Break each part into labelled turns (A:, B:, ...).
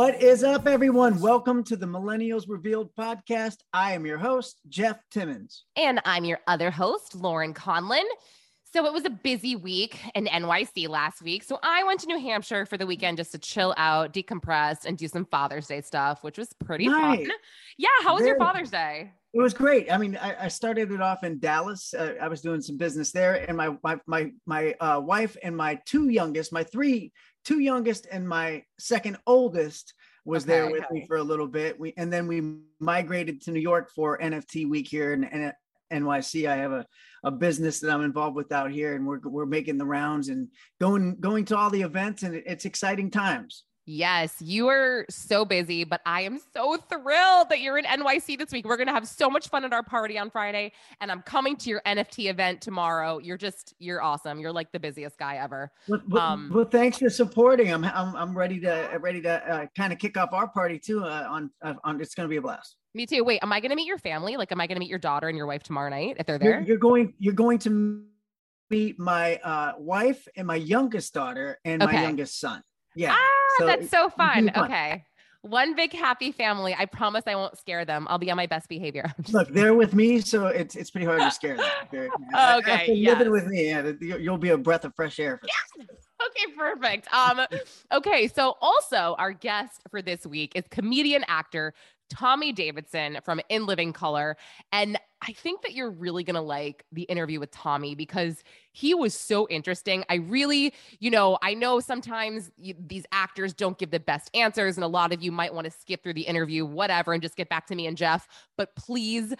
A: What is up, everyone? Welcome to the Millennials Revealed podcast. I am your host, Jeff Timmons.
B: And I'm your other host, Lauren Conlin. So it was a busy week in NYC last week. So I went to New Hampshire for the weekend just to chill out, decompress, and do some Father's Day stuff, which was pretty
A: Nice.
B: fun. Yeah. How was your Father's Day?
A: It was great. I mean, I, I started it off in Dallas. Uh, I was doing some business there, and my my my my uh, wife and my two youngest, my three two youngest, and my second oldest was there
B: Okay,
A: with me for a little bit. We and then we migrated to New York for NFT week here in, in NYC. I have a, a business that I'm involved with out here, and we're we're making the rounds and going going to all the events, and it's exciting times.
B: Yes, you are so busy, but I am so thrilled that you're in NYC this week. We're going to have so much fun at our party on Friday, and I'm coming to your NFT event tomorrow. You're just, you're awesome. You're like the busiest guy ever.
A: Well, well,
B: Um,
A: well, thanks for supporting. I'm I'm, I'm ready to ready to uh, kind of kick off our party too. Uh, on uh, on it's going to be a blast.
B: Me too. Wait, am I going to meet your family? Like, am I going to meet your daughter and your wife tomorrow night if they're
A: You're,
B: there?
A: you're going you're going to meet my uh, wife and my youngest daughter and my youngest son. Yeah.
B: ah,
A: so
B: that's so fun.
A: fun.
B: Okay. One big happy family. I promise I won't scare them. I'll be on my best behavior.
A: Look, they're with me, so it's it's pretty hard to scare them. They're-
B: Okay,
A: after
B: yes.
A: living with me, yeah, you- you'll be a breath of fresh air. For them.
B: okay, perfect. Um, okay, so also our guest for this week is comedian actor Tommy Davidson from In Living Color. And I think that you're really gonna like the interview with Tommy because he was so interesting. I really, you know, I know sometimes y- these actors don't give the best answers, and a lot of you might want to skip through the interview, whatever, and just get back to me and Jeff. But please,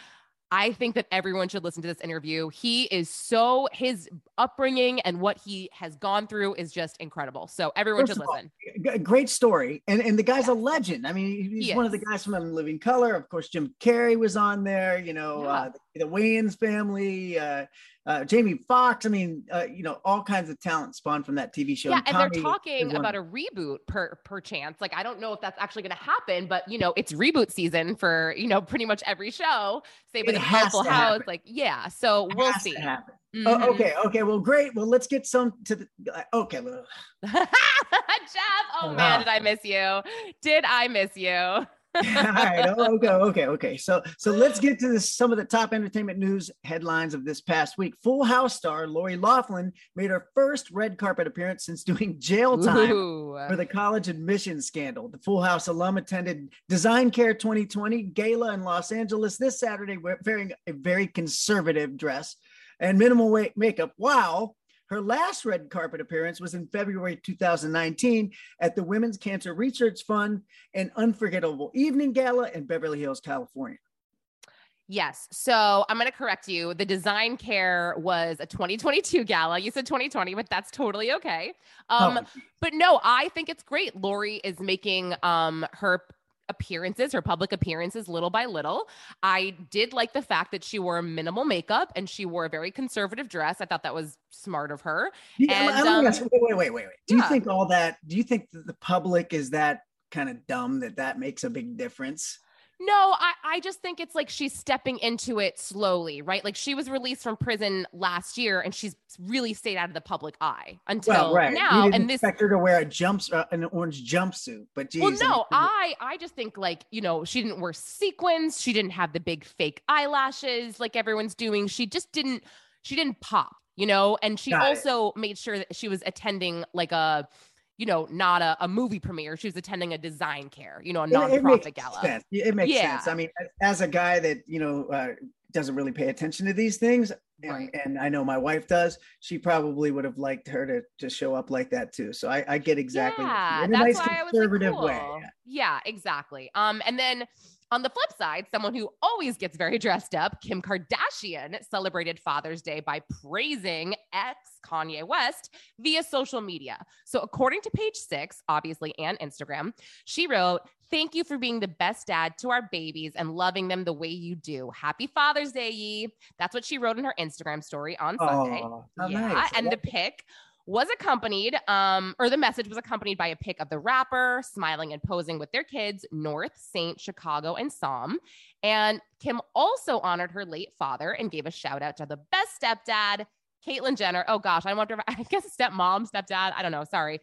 B: I think that everyone should listen to this interview. He is so, his upbringing and what he has gone through is just incredible. So everyone
A: First
B: should
A: of all,
B: listen.
A: Great story and and the guy's a legend i mean he's
B: He
A: one of the guys from In living color of course jim carrey was on there you know uh, the, the wayans family uh, uh, jamie Foxx. i mean uh, you know all kinds of talent spawned from that tv show
B: Yeah, and they're talking about a reboot per per chance. Like I don't know if that's actually going to happen, but you know, it's reboot season for you know pretty much every show. Same with
A: It
B: the House.
A: happen.
B: Like yeah, so
A: them.
B: we'll see.
A: happen.
B: Mhm.
A: Oh, okay okay well great well let's get some to the uh, okay
B: Jeff, oh man, did I miss you? Did I miss you?
A: All right oh, okay okay okay so so let's get to this, some of the top entertainment news headlines of this past week full house star lori laughlin made her first red carpet appearance since doing jail time
B: Ooh.
A: for the college admissions scandal. The Full House alum attended Design Care 2020 gala in Los Angeles this Saturday, wearing a very conservative dress and minimal wa- makeup. Wow. Her last red carpet appearance was in February 2019 at the Women's Cancer Research Fund, an unforgettable evening gala in Beverly Hills, California.
B: Yes. So I'm going to correct you. The design care was a 2022 gala. You said 2020, but that's totally okay. Um,
A: Oh,
B: But no, I think it's great. Lori is making um, her appearances, her public appearances, little by little. I did like the fact that she wore minimal makeup and she wore a very conservative dress. I thought that was smart of her.
A: You-
B: And, um,
A: ask- wait, wait, wait, wait, wait. Do you think all that? Do you think that the public is that kind of dumb that that makes a big difference?
B: No, I, I just think it's like she's stepping into it slowly, right? Like she was released from prison last year and she's really stayed out of the public eye until
A: well, right.
B: now. And this
A: expect her to wear a jumps, uh, an orange jumpsuit, but geez,
B: Well, no,
A: I
B: I just think like you know she didn't wear sequins. She didn't have the big fake eyelashes like everyone's doing. She just didn't. She didn't pop, you know. And she
A: Got it.
B: also made sure that she was attending like a, you know, not a, a movie premiere. She was attending a design care, you know, a
A: It- it
B: nonprofit gala.
A: sense. It makes
B: Yeah.
A: sense. I mean, as a guy that you know uh, doesn't really pay attention to these things, and,
B: Right.
A: and I know my wife does, she probably would have liked her to to show up like that too. So I, I get exactly
B: Yeah,
A: you- in a
B: that's
A: nice
B: why I was like,
A: conservative way.
B: cool. Yeah, exactly. Um, and then on the flip side, someone who always gets very dressed up, Kim Kardashian, celebrated Father's Day by praising ex Kanye West via social media. So, according to page six, obviously, and Instagram, she wrote, Thank you for being the best dad to our babies and loving them the way you do. Happy Father's Day, ye. That's what she wrote in her Instagram story on Sunday.
A: Oh,
B: yeah,
A: nice.
B: And the pic was accompanied, um, or the message was accompanied by a pic of the rapper smiling and posing with their kids, North, Saint, Chicago, and Psalm. And Kim also honored her late father and gave a shout out to the best stepdad, Caitlyn Jenner. Oh gosh, I wonder if I guess stepmom, stepdad. I don't know. Sorry.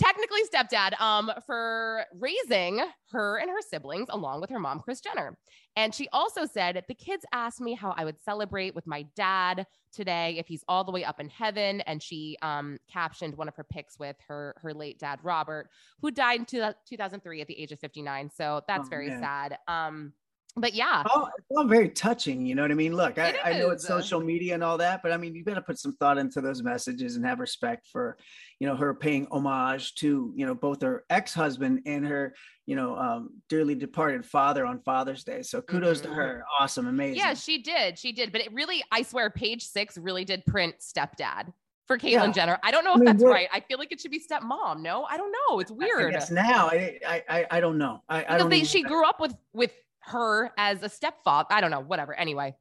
B: Technically stepdad, um, for raising her and her siblings along with her mom, Kris Jenner. And she also said, The kids asked me how I would celebrate with my dad today if he's all the way up in heaven. And she um, captioned one of her pics with her, her late dad, Robert, who died in two, 2003 at the age of 59. So that's
A: Oh,
B: very
A: man.
B: sad. Um, but yeah,
A: Oh, it's all very touching. You know what I mean? Look, I, I know it's social media and all that, but I mean, you to put some thought into those messages and have respect for, you know, her paying homage to, you know, both her ex-husband and her, you know, um, dearly departed father on Father's Day. So kudos to
B: Mhm.
A: her. Awesome, amazing.
B: yeah, she did. She did. But it really, I swear, page six really did print stepdad for Caitlyn
A: Yeah.
B: Jenner. I don't know
A: I
B: if
A: mean,
B: that's
A: what-
B: right. I feel like it should be stepmom. No, I don't know. It's weird.
A: I now I, I, I, I don't know. I, I don't
B: they, she grew up with with her as a stepfather. I don't know, whatever. Anyway,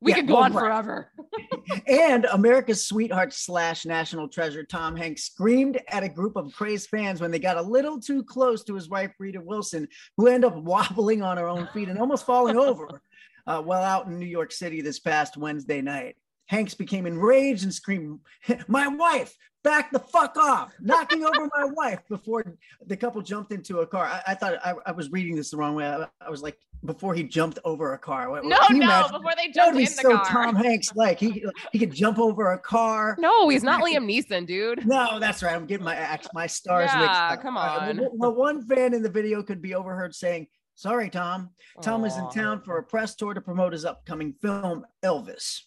B: we
A: Yeah,
B: could go on forever.
A: and America's sweetheart slash national treasure Tom Hanks screamed at a group of crazed fans when they got a little too close to his wife Rita Wilson, who ended up wobbling on her own feet and almost falling over uh, while out in New York City this past Wednesday night. Hanks became enraged and screamed, "My wife! Back the fuck off!" Knocking over my wife before the couple jumped into a car. I, I thought I, I was reading this the wrong way. I, I was like, before he jumped over a car. What-
B: no, no,
A: imagine?
B: before they jumped in
A: be
B: the
A: so
B: car.
A: Tom Hanks like. He he could jump over a car.
B: no, he's not Liam Neeson, dude.
A: No, that's right. I'm getting my my stars
B: Yeah,
A: mixed up.
B: come
A: Uh,
B: on.
A: well, well, one fan in the video could be overheard saying, "Sorry, Tom. Tom is in town for a press tour to promote his upcoming film, Elvis."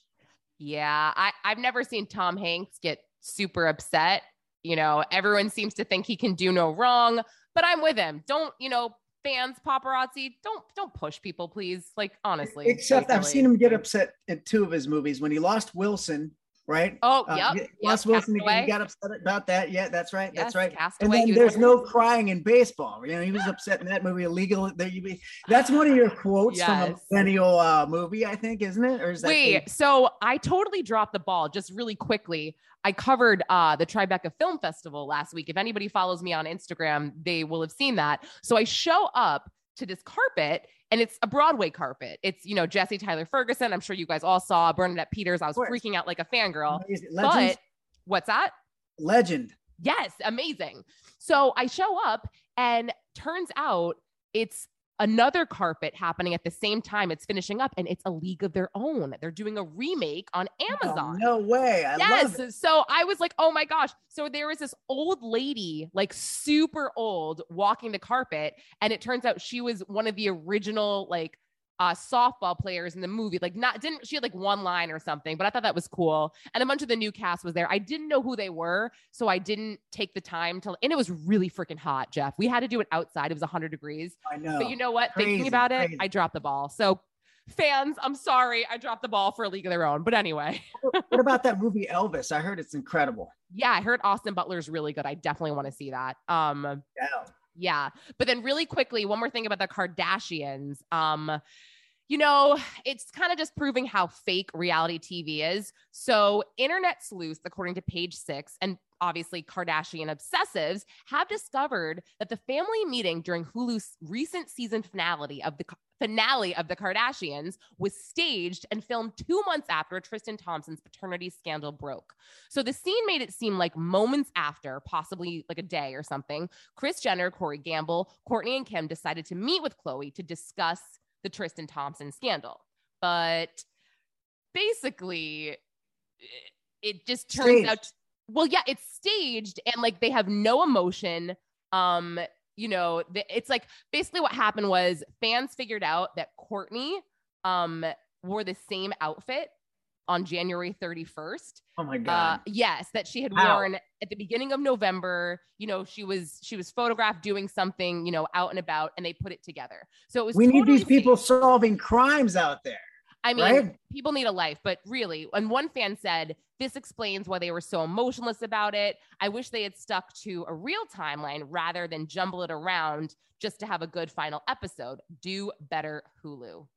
B: Yeah, I, I've never seen Tom Hanks get super upset. You know, everyone seems to think he can do no wrong, but I'm with him. Don't, you know, fans, paparazzi, don't don't push people, please. Like honestly.
A: Except
B: play
A: I've seen him get upset in two of his movies when he lost Wilson, right?
B: Oh,
A: Uh,
B: yep.
A: Wilson again. He got upset about that. Yeah, that's right.
B: Yes,
A: That's right. And then there's no crying in baseball. You know, he was upset in that movie, illegal. There you be. That's one of your quotes from a millennial uh, movie, I think, isn't it? Or is that
B: Wait, so I totally dropped the ball just really quickly. I covered uh, the Tribeca Film Festival last week. If anybody follows me on Instagram, they will have seen that. So I show up to this carpet and it's a Broadway carpet. It's, you know, Jesse Tyler Ferguson. I'm sure you guys all saw Bernadette Peters. I was freaking out like a fangirl. But what's that?
A: Legend.
B: Yes, amazing. So I show up and turns out it's another carpet happening at the same time it's finishing up and it's a league of their own. They're doing a remake on oh, Amazon.
A: Oh, no way. I love
B: yes. So I was like, oh my gosh. So there was this old lady, like super old, walking the carpet. And it turns out she was one of the original, like, uh, softball players in the movie. Like, not didn't she had like one line or something, but I thought that was cool. And a bunch of the new cast was there. I didn't know who they were, so I didn't take the time to. And it was really freaking hot, Jeff. We had to do it outside. It was 100 degrees.
A: I know.
B: But you know what?
A: Crazy,
B: Thinking about it,
A: crazy.
B: I dropped the ball. So, fans, I'm sorry, I dropped the ball for a league of their own. But anyway.
A: what about that movie Elvis? I heard it's incredible.
B: Yeah, I heard Austin Butler's really good. I definitely want to see that. Um,
A: Yeah.
B: Yeah. But then really quickly, one more thing about the Kardashians. Um, you know, it's kind of just proving how fake reality TV is. So, Internet Sleuth, according to page six, and obviously Kardashian obsessives have discovered that the family meeting during Hulu's recent season finale of the finale of the Kardashians was staged and filmed 2 months after Tristan Thompson's paternity scandal broke. So the scene made it seem like moments after, possibly like a day or something, Kris Jenner, Corey Gamble, Kourtney and Kim decided to meet with Khloé to discuss the Tristan Thompson scandal. But basically it just turns staged. out well yeah it's staged and like they have no emotion um you know it's like basically what happened was fans figured out that Kourtney um wore the same outfit on January 31st.
A: Oh my uh, god. Uh,
B: yes, that she had worn at the beginning of November. You know, she was she was photographed doing something, you know, out and about and they put it together. So it was
A: We totally need these people solving crimes out there.
B: I mean, right? people need a life, but really, and one fan said, this explains why they were so emotionless about it. I wish they had stuck to a real timeline rather than jumble it around just to have a good final episode. Do better, Hulu.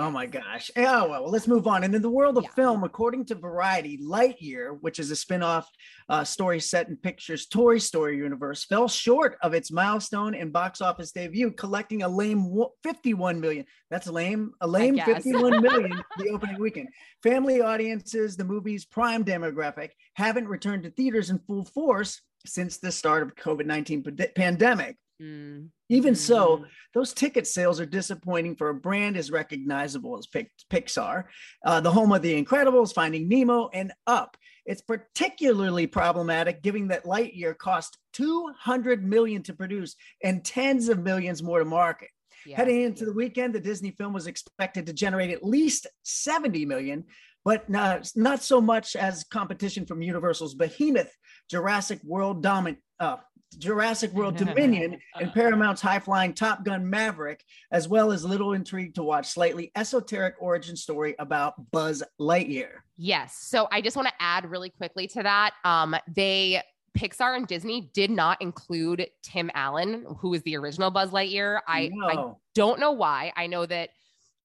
A: Oh my gosh. Oh, well, well, let's move on. And in the world of yeah. film, according to Variety, Lightyear, which is a spin-off uh, story set in Pixar's Toy Story universe, fell short of its milestone and box office debut, collecting a lame 51 million. That's lame, a lame 51 million the opening weekend. Family audiences, the movie's prime demographic, haven't returned to theaters in full force since the start of COVID-19 pandemic. Mm. Even so, mm. those ticket sales are disappointing for a brand as recognizable as Pixar, uh, the home of The Incredibles, Finding Nemo, and Up. It's particularly problematic given that Lightyear cost 200 million to produce and tens of millions more to market. Yeah. Heading into the weekend, the Disney film was expected to generate at least 70 million, but not, not so much as competition from Universal's behemoth Jurassic World dominant uh, Jurassic World Dominion and Paramount's high flying Top Gun Maverick, as well as little intrigue to watch slightly esoteric origin story about Buzz Lightyear.
B: Yes. So I just want to add really quickly to that. Um, they Pixar and Disney did not include Tim Allen, who is the original Buzz Lightyear. I, no. I don't know why. I know that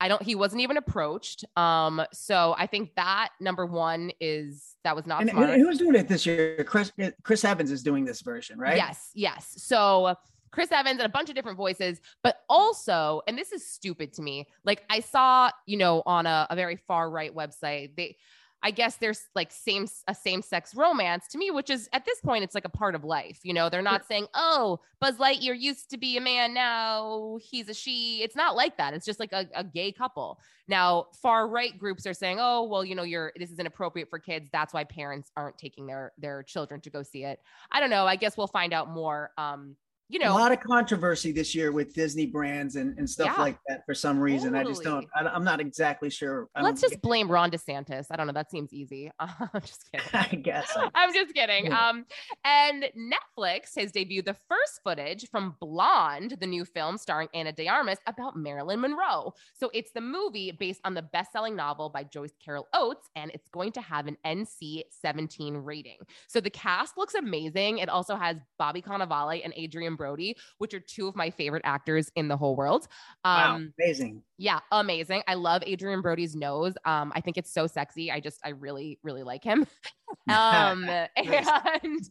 B: I don't he wasn't even approached. Um, so I think that number one is that was not and smart.
A: Who's doing it this year? Chris Chris Evans is doing this version, right?
B: Yes, yes. So Chris Evans and a bunch of different voices, but also, and this is stupid to me. Like I saw, you know, on a, a very far right website, they I guess there's like same a same sex romance to me, which is at this point it's like a part of life. You know, they're not saying, "Oh, Buzz Lightyear used to be a man, now he's a she." It's not like that. It's just like a, a gay couple. Now, far right groups are saying, "Oh, well, you know, you're this is inappropriate for kids. That's why parents aren't taking their their children to go see it." I don't know. I guess we'll find out more um, you know,
A: a lot of controversy this year with Disney brands and, and stuff yeah, like that for some reason. Totally. I just don't, I, am not exactly sure.
B: Let's just blame Ron DeSantis. I don't know. That seems easy. I'm just kidding.
A: I guess. I
B: I'm just kidding. Yeah. Um, and Netflix has debuted the first footage from Blonde, the new film starring Ana de Armas about Marilyn Monroe. So it's the movie based on the best-selling novel by Joyce Carol Oates, and it's going to have an NC-17 rating. So the cast looks amazing. It also has Bobby Cannavale and Adrien Brody, which are two of my favorite actors in the whole world.
A: Um, wow, amazing.
B: Yeah, amazing. I love Adrien Brody's nose. Um, I think it's so sexy. I just, I really, really like him. um, and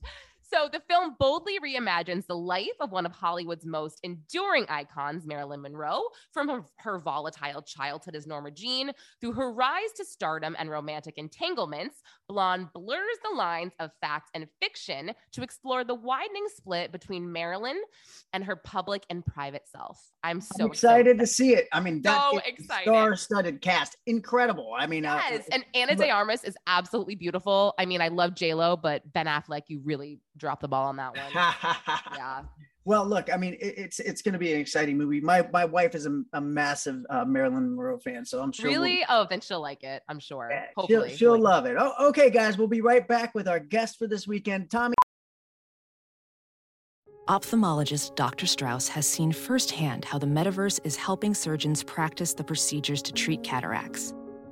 B: so the film boldly reimagines the life of one of Hollywood's most enduring icons, Marilyn Monroe, from her, her, volatile childhood as Norma Jean through her rise to stardom and romantic entanglements. Blonde blurs the lines of fact and fiction to explore the widening split between Marilyn and her public and private self. I'm so
A: I'm excited, to see it. I mean, that so star-studded cast, incredible. I mean,
B: uh, yes, uh, and Ana de Armas is absolutely beautiful. I mean, I love J Lo, but Ben Affleck, you really drop the ball on that one. yeah.
A: Well, look, I mean, it, it's it's going to be an exciting movie. My my wife is a, a massive uh, Marilyn Monroe fan, so I'm sure.
B: Really? We'll, oh, then she'll like it. I'm sure. Yeah, Hopefully,
A: she'll, she'll love it. Oh, okay, guys, we'll be right back with our guest for this weekend, Tommy.
C: Ophthalmologist Dr. Strauss has seen firsthand how the metaverse is helping surgeons practice the procedures to treat cataracts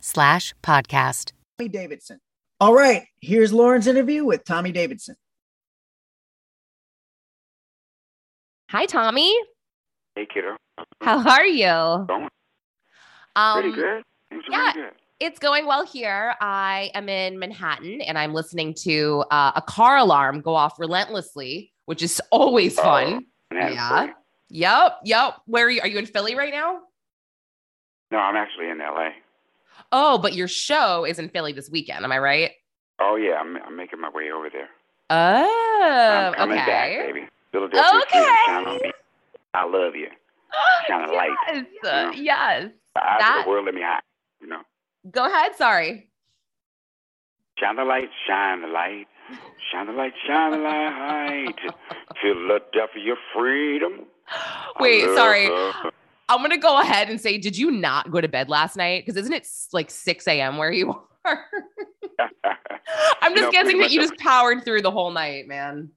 D: slash podcast.
A: Tommy Davidson. All right, here's Lauren's interview with Tommy Davidson.
B: Hi, Tommy.
E: Hey, kiddo.
B: How are you?
E: Going
B: Um,
E: pretty good. Things
B: yeah.
E: really good.
B: It's going well here. I am in Manhattan and I'm listening to uh, a car alarm go off relentlessly, which is always fun.
E: Oh,
B: Yeah. Yep, yep. Where are you? Are you in Philly right now?
E: No, I'm actually in L.A.
B: Oh, but your show is in Philly this weekend. Am I right?
E: Oh yeah, I'm, I'm making my way over there.
B: Oh,
E: I'm coming
B: okay.
E: back, baby. Philadelphia,
B: Okay.
E: shine on me. I love you. Shine a light.
B: yes,
E: you
B: uh,
E: know?
B: yes.
E: The eyes
B: That-
E: of the world let me hide. You know,
B: Go ahead. Sorry.
E: shine the light, shine the light, shine the light, shine the light. Philadelphia, freedom.
B: Wait, sorry.
E: her.
B: I'm gonna go ahead and say, did you not go to bed last night? Because isn't it like 6 a.m. where you are? I'm
E: You
B: just
E: know,
B: guessing that you just powered through the whole night, man.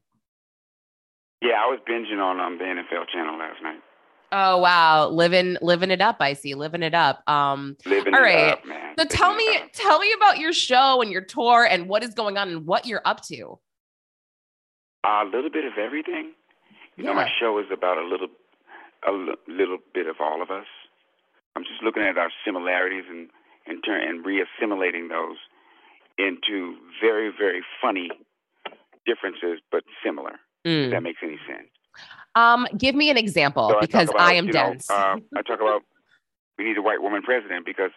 E: yeah, I was binging on um, the NFL channel last night.
B: Oh wow, living living it up. I see, living it up. Um,
E: Living
B: All
E: it up, man.
B: so
E: Living
B: tell me,
E: up.
B: tell me about your show and your tour and what is going on and what you're up to.
E: A little bit of everything. You know, my show is about a little, a little bit of all of us. I'm just looking at our similarities and and turn and reassimilating those into very very funny differences, but similar. If
B: Mm.
E: that makes any sense.
B: Um, give me an example
E: So
B: because
E: about,
B: I am
E: you know,
B: dense.
E: uh, I talk about we need a white woman president because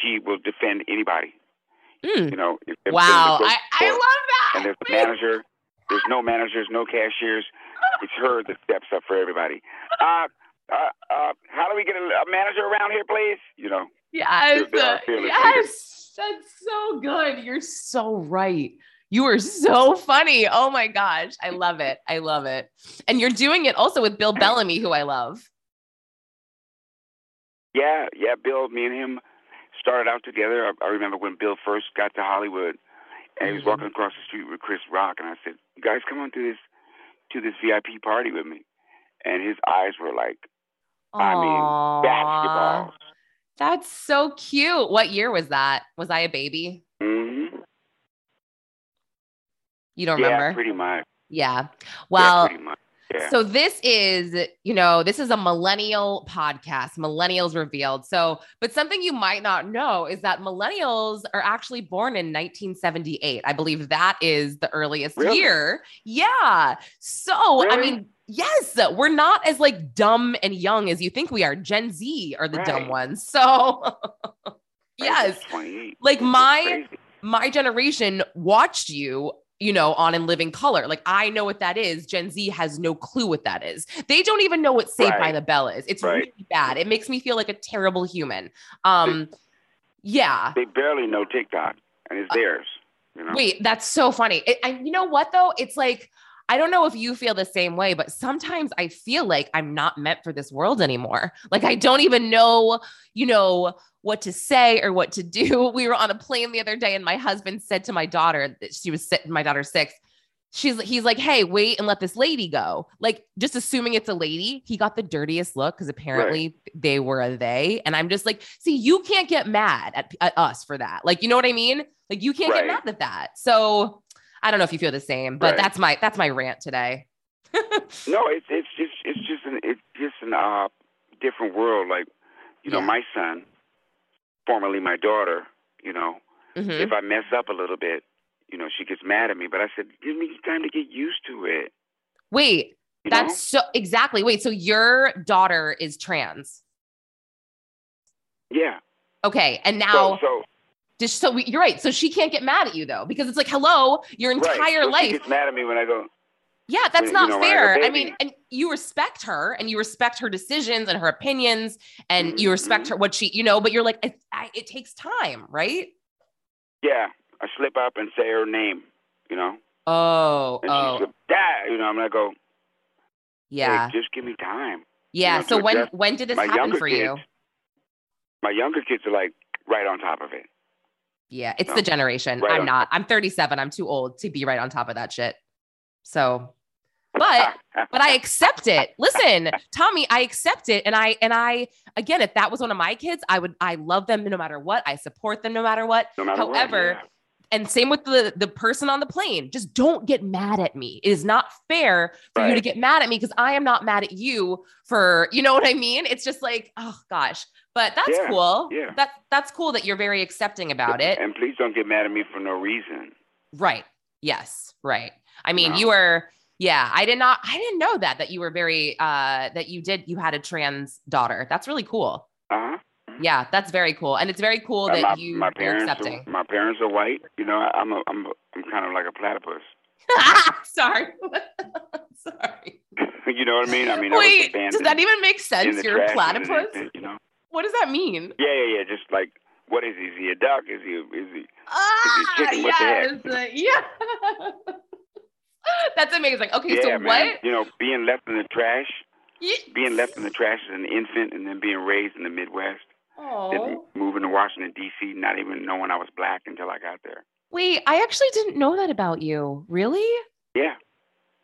E: she will defend anybody.
B: Mm.
E: You know, if, if
B: Wow, I, I,
E: I
B: love that.
E: and there's a manager. There's no managers, no cashiers. It's her that steps up for everybody. Uh, uh, uh, how do we get a, a manager around here, please? You know,
B: Yes,
E: They're our fearless
B: yes, that's so good. You're so right. You are so funny. Oh my gosh, I love it. I love it. And you're doing it also with Bill Bellamy, who I love.
E: yeah, yeah. Bill, me and him started out together. I, I remember when Bill first got to Hollywood, and he was walking across the street with Chris Rock, and I said, "You guys, come on to this to this VIP party with me." And his eyes were like, I mean, basketballs.
B: That's so cute. What year was that? Was I a baby?
E: hmm
B: You don't
E: Yeah,
B: remember?
E: pretty much.
B: Yeah.
E: yeah,
B: Well,
E: pretty much. Yeah.
B: So this is, you know, this is a millennial podcast, Millennials Revealed. So, but something you might not know is that millennials are actually born in 1978. I believe that is the earliest
E: Really?
B: year. Yeah. So, I mean, yes, we're not as like dumb and young as you think we are. Gen Z are the dumb ones. So,
E: Right,
B: yes, Like my- my generation watched you you know on in living color. Like i know what that is. Gen z has no clue what that is. They don't even know what saved by the bell is. It's
E: Right.
B: really bad. It makes me feel like a terrible human. Um yeah.
E: They barely know TikTok, and it's theirs. You know?
B: wait that's so funny. It, and you know what though? It's like I don't know if you feel the same way, but sometimes I feel like I'm not meant for this world anymore. Like I don't even know, you know, what to say or what to do. We were on a plane the other day, and my husband said to my daughter that she was sitting, my daughter's six. She's he's like, hey, wait and let this lady go. Like, just assuming it's a lady. He got the dirtiest look because apparently they were a they. And I'm just like, see, you can't get mad at, at us for that. Like, you know what I mean? Like, you can't get mad at that. So I don't know if you feel the same, but
E: Right.
B: that's my that's my rant today.
E: No, it's it's just it's just an it's just an uh different world. Like, you know, my son, formerly my daughter, you know,
B: Mhm.
E: if I mess up a little bit, you know, she gets mad at me. But I said, give me time to get used to it.
B: Wait,
E: You
B: that's so exactly. Wait, so your daughter is trans.
E: yeah.
B: Okay. And now
E: so
B: Just so we, you're right. So she can't get mad at you though, because it's like, hello, your entire
E: right. so
B: life.
E: She gets mad at me when I go.
B: Yeah, that's
E: You
B: not
E: know, when I
B: fair. I, mean, and you respect her and you respect her decisions and her opinions and you respect
E: Mhm.
B: her what she, you know, but you're like, it, I, it takes time, right?
E: Yeah, I slip up and say her name, you know,
B: Oh,
E: and
B: oh,
E: she's like, "Dad," you know. I'm gonna go. "Hey,
B: yeah,
E: just give me time.
B: yeah.
E: know,
B: So when when did this
E: my
B: happen for
E: kids,
B: you?
E: My younger kids are like right on top of it.
B: Yeah, it's
E: No.
B: the oh, generation.
E: Right
B: I'm
E: on.
B: not. I'm 37. I'm too old to be right on top of that shit. So, but but I accept it. Listen, Tommy, I accept it. And I, and I, again, if that was one of my kids, I would, I love them no matter what. I support them no matter what.
E: no matter what,
B: However,
E: yeah.
B: And same with the, the person on the plane, just don't get mad at me. It is not fair for you to get mad at me because I am not mad at you for, you know what I mean? It's just like, oh gosh, but that's
E: Yeah,
B: cool.
E: yeah.
B: That, that's cool that you're very accepting about it.
E: And please don't get mad at me for no reason.
B: Right. Yes. Right. I mean,
E: No.
B: you were, yeah, I did not, I didn't know that, that you were very, uh, that you did, you had a trans daughter. That's really cool.
E: Uh huh.
B: Yeah. That's very cool. And it's very cool that
E: my,
B: you
E: my
B: are accepting.
E: Are, my parents are white. You know, I'm a, I'm a, I'm kind of like a platypus.
B: Sorry. Sorry.
E: you know what I mean? I mean, I
B: Wait, does that even make sense? You're a platypus?
E: You know?
B: What does that mean?
E: Yeah, yeah, yeah. Just like, what is he? Is he a duck? Is he? Is he?
B: Ah,
E: chicken? What the heck?
B: uh, Yeah. That's amazing. Okay.
E: yeah,
B: so
E: man.
B: what?
E: You know, being left in the trash,
B: Ye-
E: being left in the trash as an infant, and then being raised in the Midwest, then
B: Oh.
E: moving to Washington D.C., not even knowing I was black until I got there.
B: Wait, I actually didn't know that about you. Really?
E: Yeah.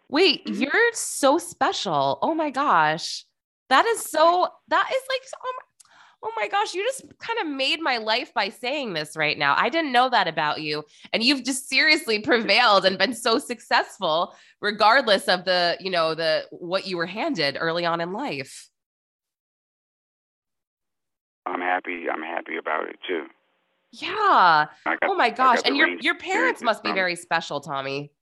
B: Wait,
E: Mhm.
B: you're so special. Oh my gosh. That is so, that is like, oh my, oh my gosh, you just kind of made my life by saying this right now. I didn't know that about you. And you've just seriously prevailed and been so successful, regardless of the, you know, the, what you were handed early on in life.
E: I'm happy. I'm happy about it too.
B: Yeah. Oh my gosh. And your, your parents must be very special, Tommy.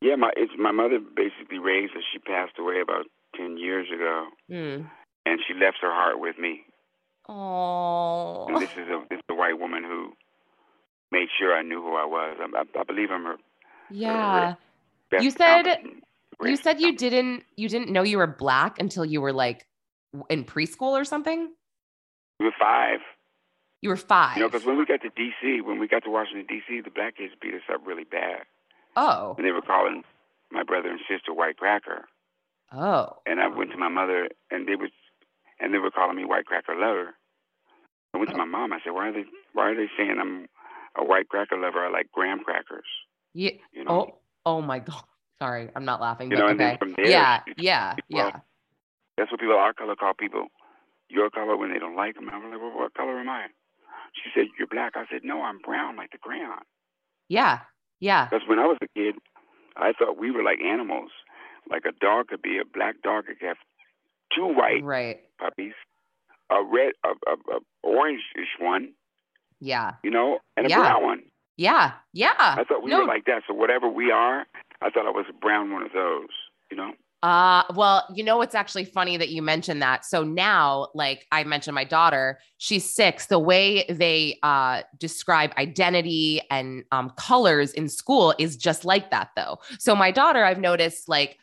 E: Yeah, my it's my mother basically raised us. She passed away about ten years ago,
B: Hmm.
E: and she left her heart with me.
B: Oh.
E: And this is a this is a white woman who made sure I knew who I was. I, I, I believe I'm her
B: Yeah.
E: best.
B: You said- You said you didn't you didn't know you were black until you were like in preschool or something?
E: We were five.
B: You were 5.
E: You know, because when we got to D.C., when we got to Washington D.C., the black kids beat us up really bad,
B: oh.
E: and they were calling my brother and sister white cracker.
B: Oh.
E: And I went to my mother, and they was, and they were calling me white cracker lover. I went to my mom. I said, "Why are they? Why are they saying I'm a white cracker lover? I like graham crackers."
B: Yeah.
E: You oh, know.
B: Oh. Oh my god. Sorry, I'm not laughing.
E: You know, and then from there,
B: yeah. Yeah.
E: well,
B: Yeah.
E: That's what people our color call people your color when they don't like them. I was like, well, what color am I? She said, you're black. I said, no, I'm brown like the crayon.
B: Yeah. Yeah.
E: Because when I was a kid, I thought we were like animals. Like a dog could be a black dog could have two white
B: Right.
E: puppies, a red, a, a, a orange-ish one,
B: Yeah.
E: you know, and a
B: Yeah.
E: brown one.
B: Yeah. Yeah.
E: I thought we
B: no.
E: were like that. So whatever we are, I thought I was a brown one of those, you know.
B: Uh, well, you know, it's actually funny that you mentioned that. So now, like I mentioned, my daughter, she's six. The way they uh, describe identity and um, colors in school is just like that, though. So my daughter, I've noticed, like,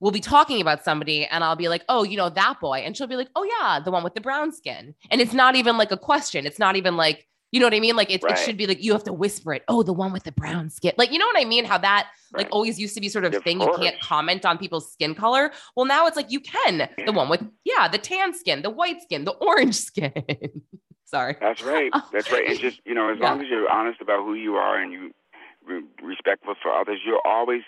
B: we'll be talking about somebody and I'll be like, oh, you know, that boy. And she'll be like, oh, yeah, the one with the brown skin. And it's not even like a question. It's not even like, you know what I mean? Like, it,
E: Right.
B: it should be like, you have to whisper it. Oh, the one with the brown skin. Like, you know what I mean? How that like always used to be sort of
E: Of
B: thing you can't comment on people's skin color. Well, now it's like you can.
E: Yeah.
B: The one with yeah, the tan skin, the white skin, the orange skin. Sorry.
E: That's right. That's right. And just you know, as
B: Yeah.
E: long as you're honest about who you are and you re- respectful for others, you'll always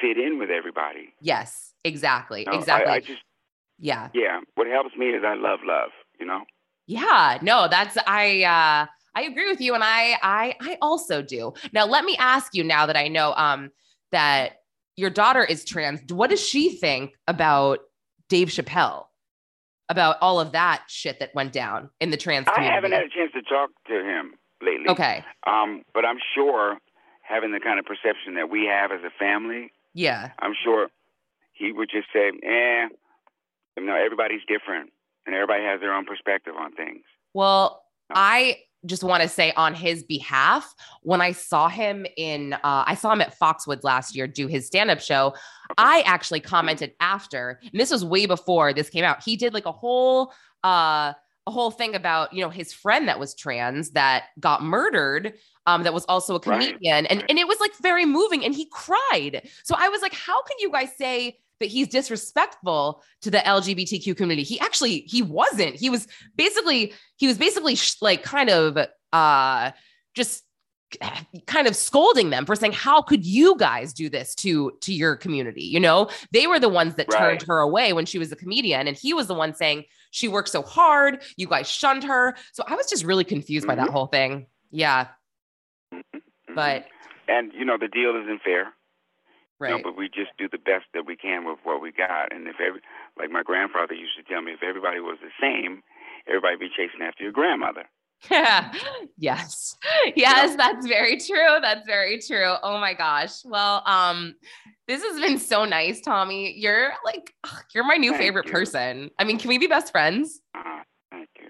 E: fit in with everybody.
B: Yes, exactly.
E: You know, I-
B: exactly.
E: I, just
B: yeah.
E: yeah. What helps me is I love love. You know.
B: Yeah, no, that's I uh I agree with you and I I I also do. Now let me ask you now that I know um that your daughter is trans, what does she think about Dave Chappelle? About all of that shit that went down in the trans community.
E: I haven't had a chance to talk to him lately.
B: okay.
E: Um, but I'm sure having the kind of perception that we have as a family,
B: Yeah.
E: I'm sure he would just say, "Eh, you know, everybody's different, and everybody has their own perspective on things."
B: Well,
E: No.
B: I just want to say on his behalf, when I saw him in, uh, I saw him at Foxwoods last year do his stand up show. I actually commented after, and this was way before this came out. He did like a whole, uh, a whole thing about you know his friend that was trans that got murdered um that was also a comedian
E: Right.
B: and and it was like very moving and he cried so i was like how can you guys say that he's disrespectful to the lgbtq community. He actually he wasn't. He was basically he was basically sh- like kind of uh just kind of scolding them for saying how could you guys do this to to your community? You know? They were the ones that turned her away when she was a comedian and he was the one saying she worked so hard. You guys shunned her. So i was just really confused by that
E: Mhm.
B: whole thing. Yeah.
E: Mhm.
B: but
E: and you know the deal isn't fair. You know, but we just do the best that we can with what we got. And if every, like my grandfather used to tell me, if everybody was the same, everybody would be chasing after your grandmother. Yeah.
B: yes yes that's very true that's very true oh my gosh well um this has been so nice tommy you're like you're my new
E: Thank
B: favorite
E: you.
B: person i mean can we be best friends
E: Uh, thank you.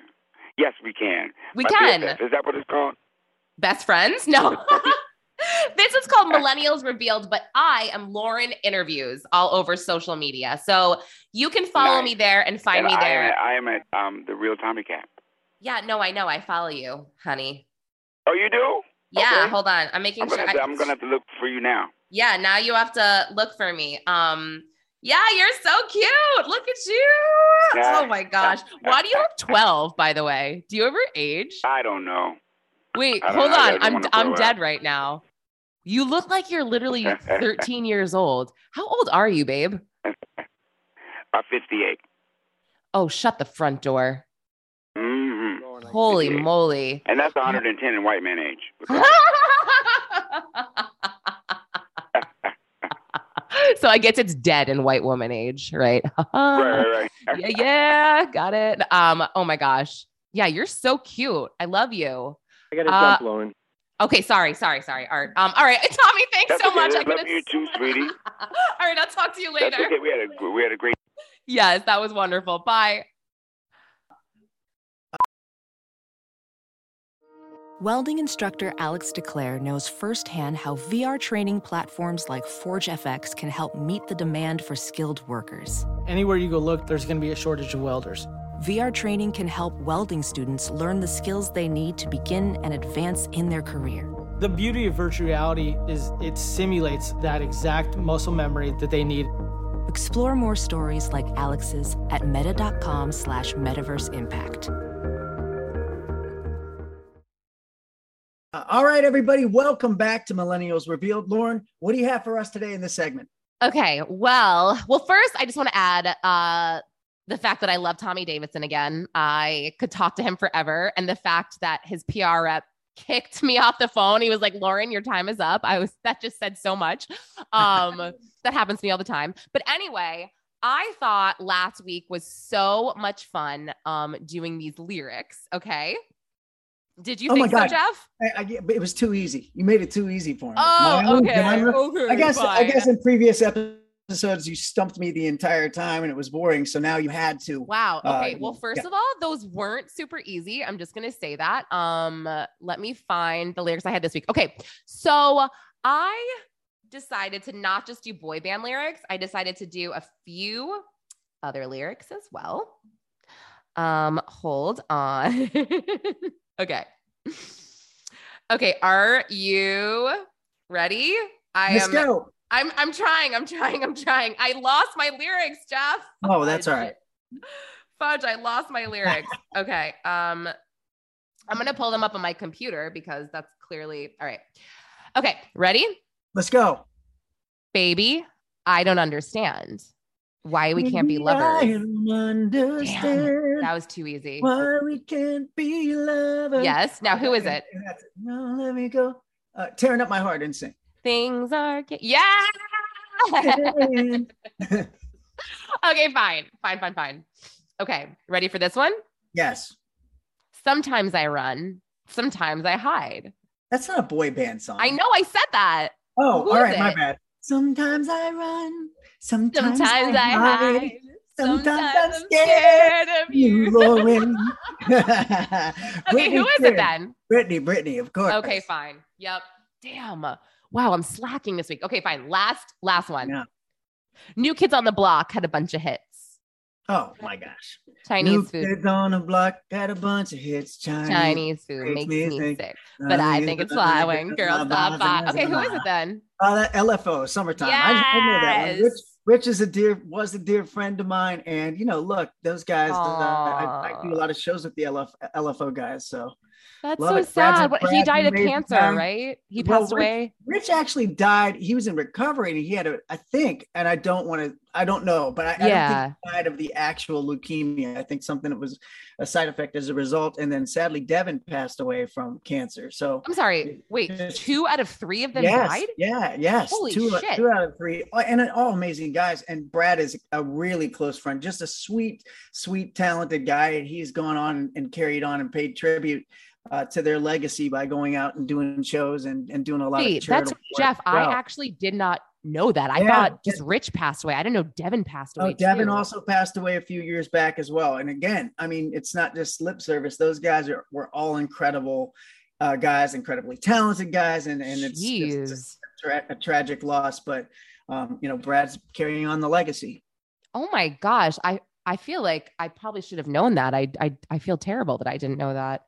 E: Yes, we can.
B: we
E: My
B: can
E: BFF, Is that what it's called?
B: best friends no this is called millennials revealed but i am lauren interviews all over social media. So you can follow
E: Nice.
B: me there and find
E: and
B: me
E: I
B: there.
E: Am at, I am at um, the real Tommy Cat.
B: yeah no i know. I follow you honey.
E: Oh, you do?
B: yeah
E: Okay.
B: hold on. I'm making
E: I'm
B: sure
E: to,
B: I-
E: I'm gonna have to look for you now.
B: yeah now you have to look for me. Um yeah you're so cute. Look at you. Oh my gosh. Why do you look 12 by the way? Do you ever age?
E: I don't know.
B: wait
E: I
B: hold. On. i'm i'm dead right now you look like you're literally 13 years old how old are you babe
E: Uh, 58.
B: oh shut the front door
E: hmm
B: holy
E: 58.
B: moly
E: And that's 110 in white man age.
B: so i guess it's dead in white woman age right
E: right, right, right.
B: yeah, yeah, got it. Um, oh my gosh. Yeah, you're so cute. I love you.
F: I got a
B: Uh,
F: jump, Lauren.
B: Okay, sorry, sorry, sorry. Art. Um, all right, Tommy, thanks
E: That's
B: so
E: okay.
B: much.
E: I
B: I'm
E: love
B: gonna
E: you too, sweetie.
B: all right, I'll talk to you later.
E: That's
B: later.
E: okay. We had a we had a great.
B: Yes, that was wonderful. Bye.
C: Welding instructor Alex DeClaire knows firsthand how VR training platforms like ForgeFX can help meet the demand for skilled workers.
G: Anywhere you go look, there's going to be a shortage of welders.
C: VR training can help welding students learn the skills they need to begin and advance in their career.
G: The beauty of virtual reality is it simulates that exact muscle memory that they need.
C: Explore more stories like Alex's at meta.com slash metaverse impact.
A: All right, everybody, welcome back to Millennials Revealed. Lauren, what do you have for us today in this segment?
B: Okay. Well, well, first, I just want to add uh, the fact that I love Tommy Davidson again. I could talk to him forever, and the fact that his PR rep kicked me off the phone. He was like, "Lauren, your time is up." I was that just said so much. Um, that happens to me all the time. But anyway. I thought last week was so much fun um doing these lyrics, okay? Did you
A: Oh my
B: think so,
A: God.
B: Jeff?
A: I, I, it was too easy. You made it too easy for me.
B: Oh,
A: My
B: okay.
A: genre.
B: Okay.
A: I guess I guess in previous episodes you stumped me the entire time and it was boring. So now you had to.
B: Wow.
A: Uh,
B: Okay. well, first
A: yeah.
B: of all, those weren't super easy. I'm just gonna say that. Um, let me find the lyrics I had this week. Okay, so I decided to not just do boy band lyrics. I decided to do a few other lyrics as well. Um, hold on. okay. Okay, are you ready? I
A: Let's
B: am
A: go.
B: I'm I'm trying. I'm trying. I'm trying. I lost my lyrics, Jeff.
A: Oh, that's all right.
B: Fudge, I lost my lyrics. okay. Um I'm gonna pull them up on my computer because that's clearly all right. Okay, ready?
A: Let's go.
B: Baby, I don't understand why we can't be lovers.
A: don't understand
B: That was too easy.
A: why we can't be lovers.
B: Yes. Now who is it.
A: No, let me go. Uh, tearing up my heart and sing.
B: Things are yeah. okay, fine. Fine, fine, fine. Okay, ready for this one?
A: yes.
B: Sometimes I run, sometimes I hide.
A: That's not a boy band song.
B: I know I said that.
A: Oh,
B: Who
A: all
B: is
A: my bad. Sometimes I run. Sometimes,
B: Sometimes I hide.
A: Sometimes,
B: Sometimes
A: I'm scared,
B: scared of
A: you. Lauren.
B: Okay, who is it then?
A: Britney, Britney, of course.
B: Okay, fine. Yep. Damn. Wow, I'm slacking this week. Okay, fine. Last, last one.
A: Yeah.
B: New Kids on the Block had a bunch of hits.
A: Oh my gosh.
B: Chinese food.
A: New
B: food.
A: Kids on the block had a bunch of hits. Chinese,
B: Chinese food makes me sick, but I think it's fly when girls stop by. Okay, who is it then?
A: Uh, that LFO, summertime. I, I know that one. Rich,
B: Yes.
A: Rich is a dear, was a dear friend of mine, and you know, look, those guys. Uh, I, I do a lot of shows with the LF, LFO guys, so
B: That's
A: Love
B: so
A: it.
B: Sad. What, he died of cancer,
A: guy.
B: right? He
A: Well,
B: passed
A: Rich-
B: away.
A: Rich actually died. He was in recovery, and he had a, I think, and I don't want to, I don't know, but I, I don't
B: Yeah.
A: think he died of the actual leukemia. I think something that was a side effect as a result, and then sadly, Devin passed away from cancer. So
B: I'm sorry. Wait, two out of three of them
A: yes,
B: died?
A: yeah, yes,
B: Holy
A: two,
B: shit.
A: two out of three. and all amazing guys. And Brad is a really close friend, just a sweet, sweet, talented guy, and he's gone on and carried on and paid tribute. Uh, to their legacy by going out and doing shows and, and doing a lot
B: Wait,
A: of
B: that's
A: charitable work
B: Jeff. I actually did not know that. I
A: Yeah,
B: thought just Rich passed away. I didn't know Devin passed away.
A: Oh, Devin
B: too.
A: also passed away a few years back as well. And again, I mean, it's not just lip service. Those guys are were all incredible uh, guys, incredibly talented guys, and and it's, it's a, tra- a tragic loss. But um, you know, Brad's carrying on the legacy.
B: Oh my gosh. I I feel like I probably should have known that. I I I feel terrible that I didn't know that.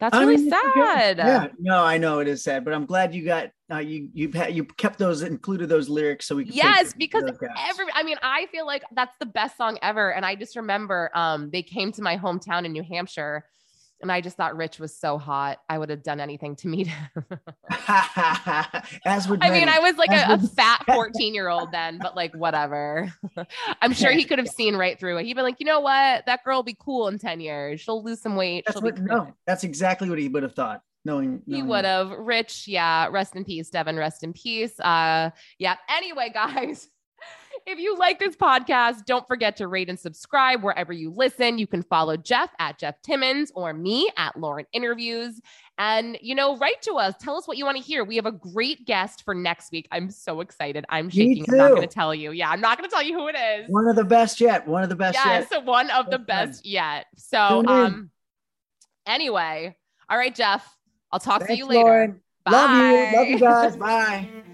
B: That's
A: I
B: really
A: mean,
B: sad.
A: Yeah, no, I know it is sad, but I'm glad you got uh, you you had you kept those included those lyrics so we.
B: Yes, because every I mean, I feel like that's the best song ever. And I just remember um they came to my hometown in New Hampshire and I just thought Rich was so hot. I would have done anything to meet him.
A: as would
B: I mean. I was like a, a fat 14 year old then, but like whatever. I'm sure he could have seen right through it. He'd been like, you know what? That girl will be cool in 10 years. She'll lose some weight.
A: That's
B: She'll
A: what,
B: be
A: no, that's exactly what he would have thought. Knowing
B: He would have. Rich, yeah. Rest in peace, Devin. Rest in peace. Uh, yeah. Anyway, guys, if you like this podcast, don't forget to rate and subscribe wherever you listen. You can follow Jeff at Jeff Timmons or me at Lauren Interviews. And, you know, write to us. Tell us what you want to hear. We have a great guest for next week. I'm so excited. I'm shaking. I'm not going to tell you. Yeah, I'm not going to tell you who it is.
A: One of the best yet. One of the best
B: Yes,
A: yet.
B: one of the
A: Best
B: yet. So, um, anyway, all right, Jeff. I'll talk to you later.
A: Lauren. Love you. Love you guys. Bye.